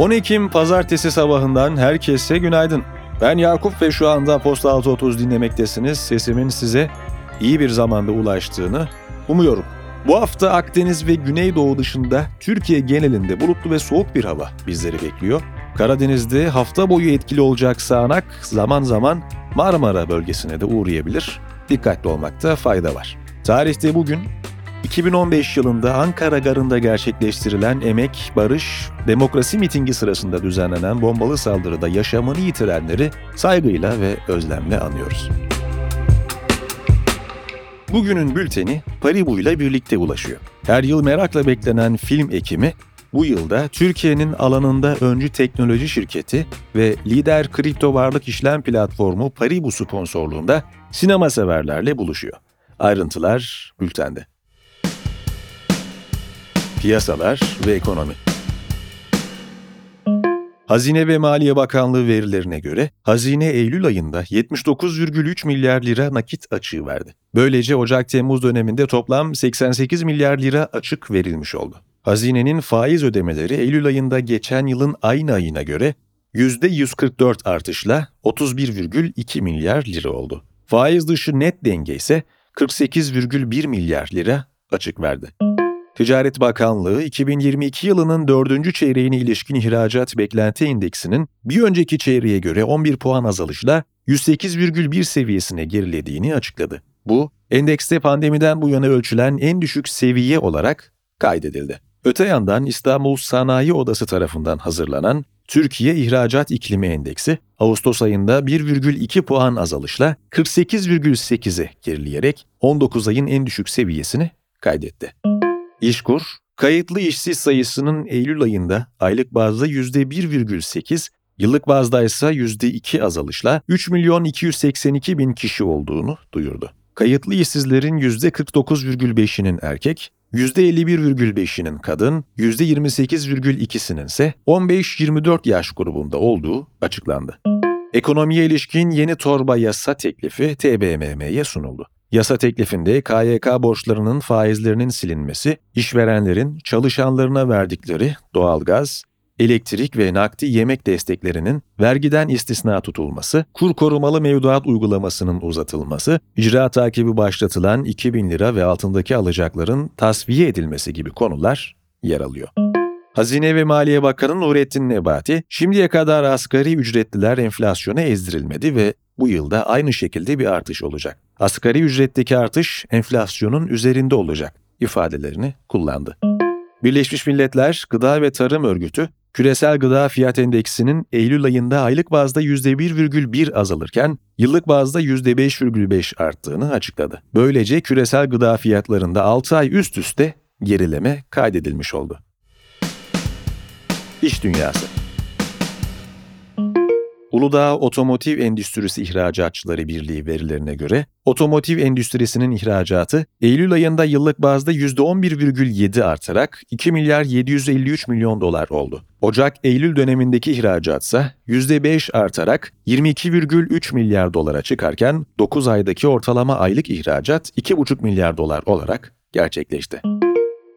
10 Ekim pazartesi sabahından herkese günaydın. Ben Yakup ve şu anda Posta 630 dinlemektesiniz. Sesimin size iyi bir zamanda ulaştığını umuyorum. Bu hafta Akdeniz ve Güneydoğu dışında Türkiye genelinde bulutlu ve soğuk bir hava bizleri bekliyor. Karadeniz'de hafta boyu etkili olacak sağanak zaman zaman Marmara bölgesine de uğrayabilir. Dikkatli olmakta fayda var. Tarihte bugün 2015 yılında Ankara Garı'nda gerçekleştirilen Emek, Barış, Demokrasi mitingi sırasında düzenlenen bombalı saldırıda yaşamını yitirenleri saygıyla ve özlemle anıyoruz. Bugünün bülteni Paribu ile birlikte ulaşıyor. Her yıl merakla beklenen film ekimi bu yılda Türkiye'nin alanında öncü teknoloji şirketi ve lider kripto varlık işlem platformu Paribu sponsorluğunda sinema severlerle buluşuyor. Ayrıntılar bültende. Piyasalar ve ekonomi. Hazine ve Maliye Bakanlığı verilerine göre hazine Eylül ayında 79,3 milyar lira nakit açığı verdi. Böylece Ocak-Temmuz döneminde toplam 88 milyar lira açık verilmiş oldu. Hazinenin faiz ödemeleri Eylül ayında geçen yılın aynı ayına göre %144 artışla 31,2 milyar lira oldu. Faiz dışı net denge ise 48,1 milyar lira açık verdi. Ticaret Bakanlığı 2022 yılının dördüncü çeyreğine ilişkin ihracat beklenti indeksinin bir önceki çeyreğe göre 11 puan azalışla 108,1 seviyesine gerilediğini açıkladı. Bu, endekste pandemiden bu yana ölçülen en düşük seviye olarak kaydedildi. Öte yandan İstanbul Sanayi Odası tarafından hazırlanan Türkiye İhracat İklimi Endeksi, Ağustos ayında 1,2 puan azalışla 48,8'e gerileyerek 19 ayın en düşük seviyesini kaydetti. İşkur, kayıtlı işsiz sayısının Eylül ayında aylık bazda %1,8, yıllık bazda ise %2 azalışla 3 milyon 282 bin kişi olduğunu duyurdu. Kayıtlı işsizlerin %49,5'inin erkek, %51,5'inin kadın, %28,2'sinin ise 15-24 yaş grubunda olduğu açıklandı. Ekonomiye ilişkin yeni torba yasa teklifi TBMM'ye sunuldu. Yasa teklifinde KYK borçlarının faizlerinin silinmesi, işverenlerin çalışanlarına verdikleri doğalgaz, elektrik ve nakdi yemek desteklerinin vergiden istisna tutulması, kur korumalı mevduat uygulamasının uzatılması, icra takibi başlatılan 2000 lira ve altındaki alacakların tasfiye edilmesi gibi konular yer alıyor. Hazine ve Maliye Bakanı Nurettin Nebati, şimdiye kadar asgari ücretliler enflasyona ezdirilmedi ve bu yılda aynı şekilde bir artış olacak. Asgari ücretteki artış enflasyonun üzerinde olacak ifadelerini kullandı. Birleşmiş Milletler Gıda ve Tarım Örgütü, küresel gıda fiyat endeksinin Eylül ayında aylık bazda %1,1 azalırken yıllık bazda %5,5 arttığını açıkladı. Böylece küresel gıda fiyatlarında 6 ay üst üste gerileme kaydedilmiş oldu. İş Dünyası Uludağ Otomotiv Endüstrisi İhracatçıları Birliği verilerine göre, otomotiv endüstrisinin ihracatı Eylül ayında yıllık bazda %11,7 artarak 2 milyar 753 milyon dolar oldu. Ocak-Eylül dönemindeki ihracat ise %5 artarak 22,3 milyar dolara çıkarken 9 aydaki ortalama aylık ihracat 2,5 milyar dolar olarak gerçekleşti.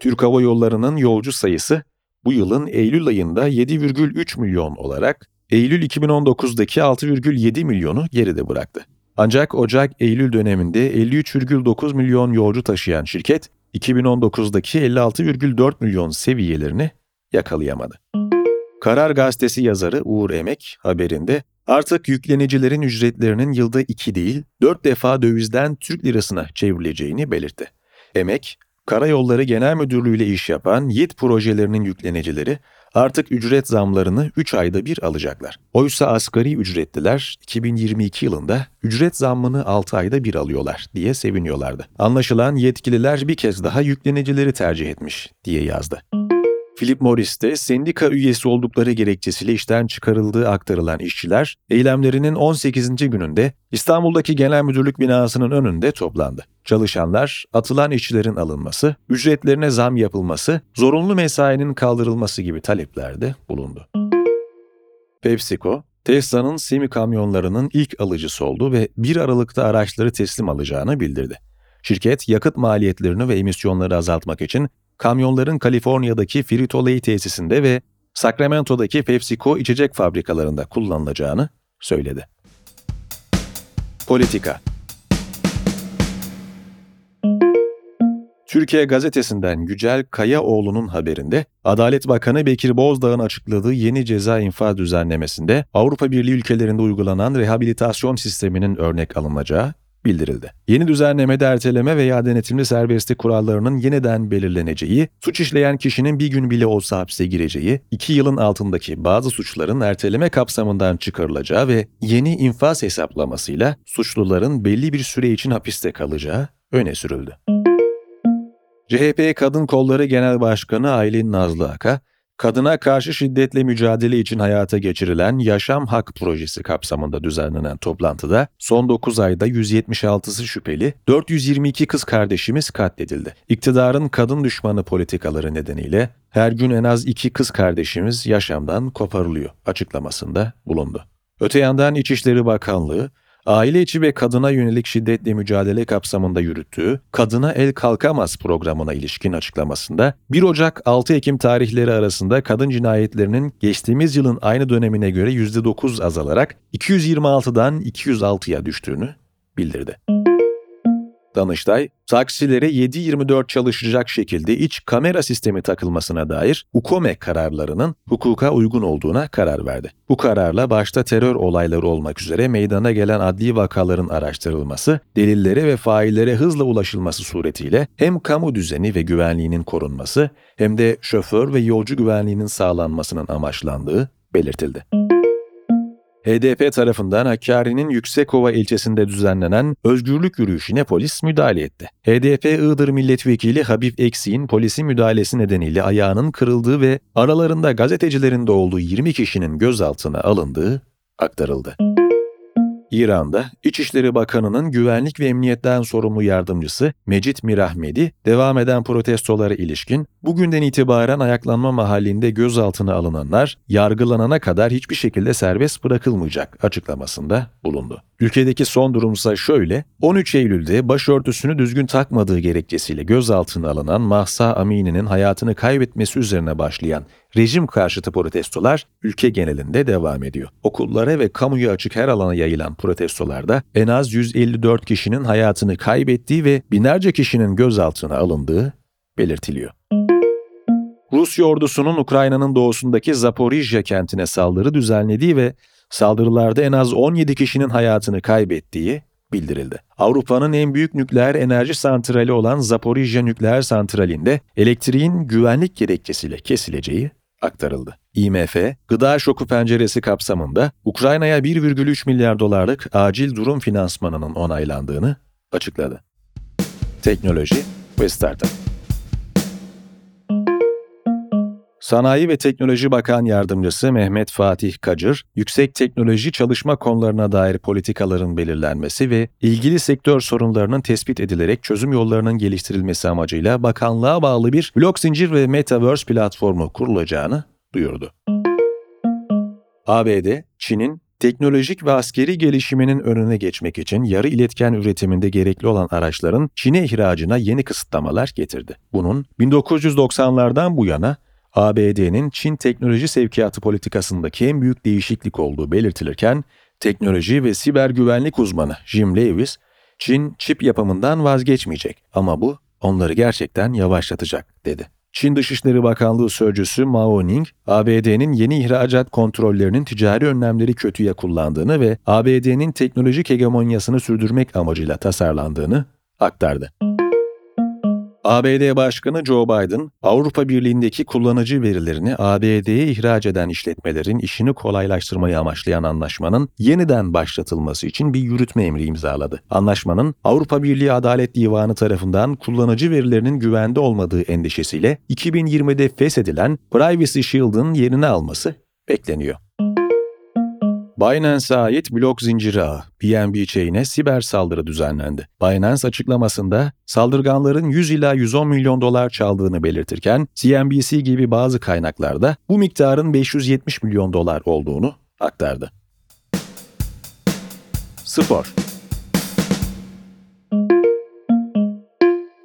Türk Hava Yolları'nın yolcu sayısı bu yılın Eylül ayında 7,3 milyon olarak Eylül 2019'daki 6,7 milyonu geride bıraktı. Ancak Ocak-Eylül döneminde 53,9 milyon yolcu taşıyan şirket 2019'daki 56,4 milyon seviyelerini yakalayamadı. Karar Gazetesi yazarı Uğur Emek haberinde artık yüklenicilerin ücretlerinin yılda 2 değil 4 defa dövizden Türk lirasına çevrileceğini belirtti. Emek, Karayolları Genel Müdürlüğü ile iş yapan YİT projelerinin yüklenicileri artık ücret zamlarını 3 ayda bir alacaklar. Oysa asgari ücretliler 2022 yılında ücret zammını 6 ayda bir alıyorlar diye seviniyorlardı. Anlaşılan yetkililer bir kez daha yüklenicileri tercih etmiş diye yazdı. Philip Morris'te sendika üyesi oldukları gerekçesiyle işten çıkarıldığı aktarılan işçiler, eylemlerinin 18. gününde İstanbul'daki genel müdürlük binasının önünde toplandı. Çalışanlar, atılan işçilerin alınması, ücretlerine zam yapılması, zorunlu mesainin kaldırılması gibi taleplerde bulundu. PepsiCo, Tesla'nın semi kamyonlarının ilk alıcısı oldu ve 1 Aralık'ta araçları teslim alacağını bildirdi. Şirket, yakıt maliyetlerini ve emisyonları azaltmak için kamyonların Kaliforniya'daki Frito-Lay tesisinde ve Sacramento'daki PepsiCo içecek fabrikalarında kullanılacağını söyledi. Politika Türkiye gazetesinden Yücel Kayaoğlu'nun haberinde Adalet Bakanı Bekir Bozdağ'ın açıkladığı yeni ceza infaz düzenlemesinde Avrupa Birliği ülkelerinde uygulanan rehabilitasyon sisteminin örnek alınacağı bildirildi. Yeni düzenlemede erteleme veya denetimli serbestlik kurallarının yeniden belirleneceği, suç işleyen kişinin bir gün bile olsa hapse gireceği, iki yılın altındaki bazı suçların erteleme kapsamından çıkarılacağı ve yeni infaz hesaplamasıyla suçluların belli bir süre için hapiste kalacağı öne sürüldü. CHP Kadın Kolları Genel Başkanı Aylin Nazlı Aka, kadına karşı şiddetle mücadele için hayata geçirilen Yaşam Hak Projesi kapsamında düzenlenen toplantıda son 9 ayda 176'sı şüpheli, 422 kız kardeşimiz katledildi. İktidarın kadın düşmanı politikaları nedeniyle her gün en az iki kız kardeşimiz yaşamdan koparılıyor açıklamasında bulundu. Öte yandan İçişleri Bakanlığı, aile içi ve kadına yönelik şiddetle mücadele kapsamında yürüttüğü Kadına El Kalkamaz programına ilişkin açıklamasında 1 Ocak 6 Ekim tarihleri arasında kadın cinayetlerinin geçtiğimiz yılın aynı dönemine göre %9 azalarak 226'dan 206'ya düştüğünü bildirdi. Danıştay, taksilere 7-24 çalışacak şekilde iç kamera sistemi takılmasına dair UKOME kararlarının hukuka uygun olduğuna karar verdi. Bu kararla başta terör olayları olmak üzere meydana gelen adli vakaların araştırılması, delillere ve faillere hızla ulaşılması suretiyle hem kamu düzeni ve güvenliğinin korunması hem de şoför ve yolcu güvenliğinin sağlanmasının amaçlandığı belirtildi. HDP tarafından Hakkari'nin Yüksekova ilçesinde düzenlenen özgürlük yürüyüşüne polis müdahale etti. HDP Iğdır Milletvekili Habib Eksik'in polisin müdahalesi nedeniyle ayağının kırıldığı ve aralarında gazetecilerin de olduğu 20 kişinin gözaltına alındığı aktarıldı. İran'da İçişleri Bakanı'nın güvenlik ve emniyetten sorumlu yardımcısı Mecit Mirahmedi, devam eden protestolara ilişkin bugünden itibaren ayaklanma mahallinde gözaltına alınanlar yargılanana kadar hiçbir şekilde serbest bırakılmayacak açıklamasında bulundu. Ülkedeki son durumsa şöyle, 13 Eylül'de başörtüsünü düzgün takmadığı gerekçesiyle gözaltına alınan Mahsa Amini'nin hayatını kaybetmesi üzerine başlayan rejim karşıtı protestolar ülke genelinde devam ediyor. Okullara ve kamuya açık her alana yayılan protestolarda en az 154 kişinin hayatını kaybettiği ve binlerce kişinin gözaltına alındığı belirtiliyor. Rusya ordusunun Ukrayna'nın doğusundaki Zaporijya kentine saldırı düzenlediği ve saldırılarda en az 17 kişinin hayatını kaybettiği bildirildi. Avrupa'nın en büyük nükleer enerji santrali olan Zaporijya nükleer santralinde elektriğin güvenlik gerekçesiyle kesileceği aktarıldı. IMF, gıda şoku penceresi kapsamında Ukrayna'ya 1,3 milyar dolarlık acil durum finansmanının onaylandığını açıkladı. Teknoloji ve Startup Sanayi ve Teknoloji Bakan Yardımcısı Mehmet Fatih Kacır, yüksek teknoloji çalışma konularına dair politikaların belirlenmesi ve ilgili sektör sorunlarının tespit edilerek çözüm yollarının geliştirilmesi amacıyla bakanlığa bağlı bir blok zincir ve metaverse platformu kurulacağını duyurdu. ABD, Çin'in teknolojik ve askeri gelişiminin önüne geçmek için yarı iletken üretiminde gerekli olan araçların Çin'e ihracına yeni kısıtlamalar getirdi. Bunun 1990'lardan bu yana ABD'nin Çin teknoloji sevkiyatı politikasındaki en büyük değişiklik olduğu belirtilirken, teknoloji ve siber güvenlik uzmanı Jim Lewis, Çin çip yapımından vazgeçmeyecek ama bu onları gerçekten yavaşlatacak dedi. Çin Dışişleri Bakanlığı Sözcüsü Mao Ning, ABD'nin yeni ihracat kontrollerinin ticari önlemleri kötüye kullandığını ve ABD'nin teknolojik hegemonyasını sürdürmek amacıyla tasarlandığını aktardı. ABD Başkanı Joe Biden, Avrupa Birliği'ndeki kullanıcı verilerini ABD'ye ihraç eden işletmelerin işini kolaylaştırmayı amaçlayan anlaşmanın yeniden başlatılması için bir yürütme emri imzaladı. Anlaşmanın Avrupa Birliği Adalet Divanı tarafından kullanıcı verilerinin güvende olmadığı endişesiyle 2020'de feshedilen Privacy Shield'ın yerini alması bekleniyor. Binance'a ait blok zinciri ağı, BNB Chain'e siber saldırı düzenlendi. Binance açıklamasında saldırganların 100 ila 110 milyon dolar çaldığını belirtirken CNBC gibi bazı kaynaklarda bu miktarın 570 milyon dolar olduğunu aktardı. Spor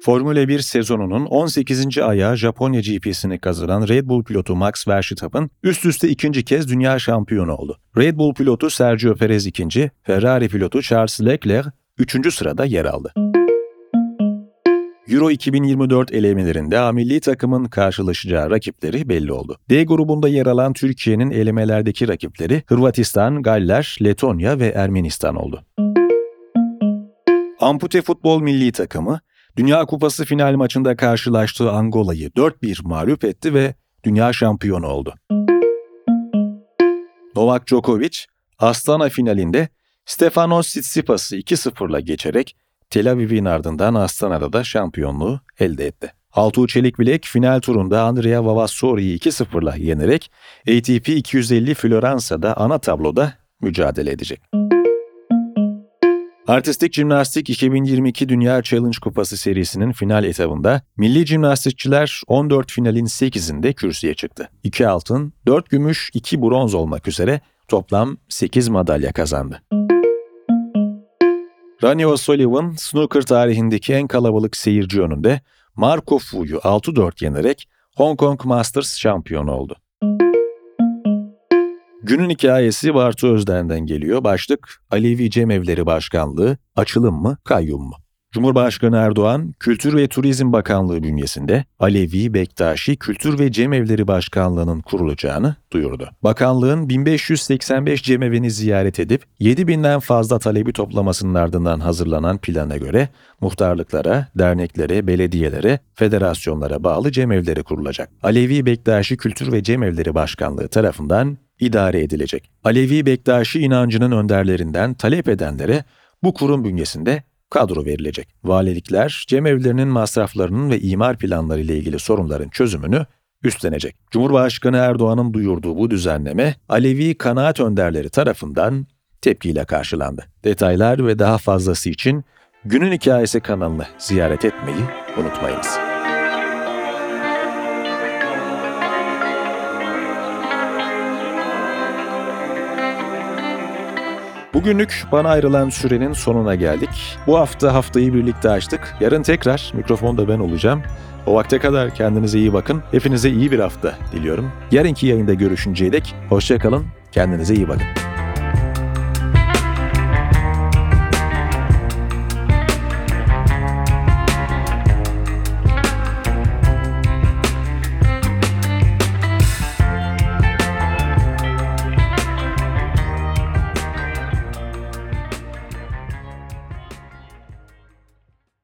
Formula 1 sezonunun 18. ayağı Japonya GP'sini kazanan Red Bull pilotu Max Verstappen üst üste ikinci kez dünya şampiyonu oldu. Red Bull pilotu Sergio Perez ikinci, Ferrari pilotu Charles Leclerc üçüncü sırada yer aldı. Euro 2024 elemelerinde milli takımın karşılaşacağı rakipleri belli oldu. D grubunda yer alan Türkiye'nin elemelerdeki rakipleri Hırvatistan, Galler, Letonya ve Ermenistan oldu. Ampute futbol milli takımı Dünya Kupası final maçında karşılaştığı Angola'yı 4-1 mağlup etti ve dünya şampiyonu oldu. Novak Djokovic, Astana finalinde Stefanos Tsitsipas'ı 2-0'la geçerek Tel Aviv'in ardından Astana'da da şampiyonluğu elde etti. Altuğ Çelikbilek final turunda Andrea Vavassori'yi 2-0'la yenerek ATP 250 Floransa'da ana tabloda mücadele edecek. Artistik Jimnastik 2022 Dünya Challenge Kupası serisinin final etabında milli jimnastikçiler 14 finalin 8'inde kürsüye çıktı. 2 altın, 4 gümüş, 2 bronz olmak üzere toplam 8 madalya kazandı. Ronnie O'Sullivan, snooker tarihindeki en kalabalık seyirci önünde Marco Fu'yu 6-4 yenerek Hong Kong Masters şampiyonu oldu. Günün hikayesi Bartu Özden'den geliyor. Başlık Alevi Cemevleri Başkanlığı açılım mı kayyum mu? Cumhurbaşkanı Erdoğan, Kültür ve Turizm Bakanlığı bünyesinde Alevi Bektaşi Kültür ve Cemevleri Başkanlığı'nın kurulacağını duyurdu. Bakanlığın 1585 cemevini ziyaret edip 7000'den fazla talebi toplamasının ardından hazırlanan plana göre muhtarlıklara, derneklere, belediyelere, federasyonlara bağlı cemevleri kurulacak. Alevi Bektaşi Kültür ve Cemevleri Başkanlığı tarafından idare edilecek. Alevi Bektaşi inancının önderlerinden talep edenlere bu kurum bünyesinde kadro verilecek. Valilikler cemevlerinin masraflarının ve imar planları ile ilgili sorunların çözümünü üstlenecek. Cumhurbaşkanı Erdoğan'ın duyurduğu bu düzenleme Alevi kanaat önderleri tarafından tepkiyle karşılandı. Detaylar ve daha fazlası için Günün Hikayesi kanalını ziyaret etmeyi unutmayınız. Bugünlük bana ayrılan sürenin sonuna geldik. Bu hafta haftayı birlikte açtık. Yarın tekrar mikrofonda ben olacağım. O vakte kadar kendinize iyi bakın. Hepinize iyi bir hafta diliyorum. Yarınki yayında görüşünceye dek hoşçakalın. Kendinize iyi bakın.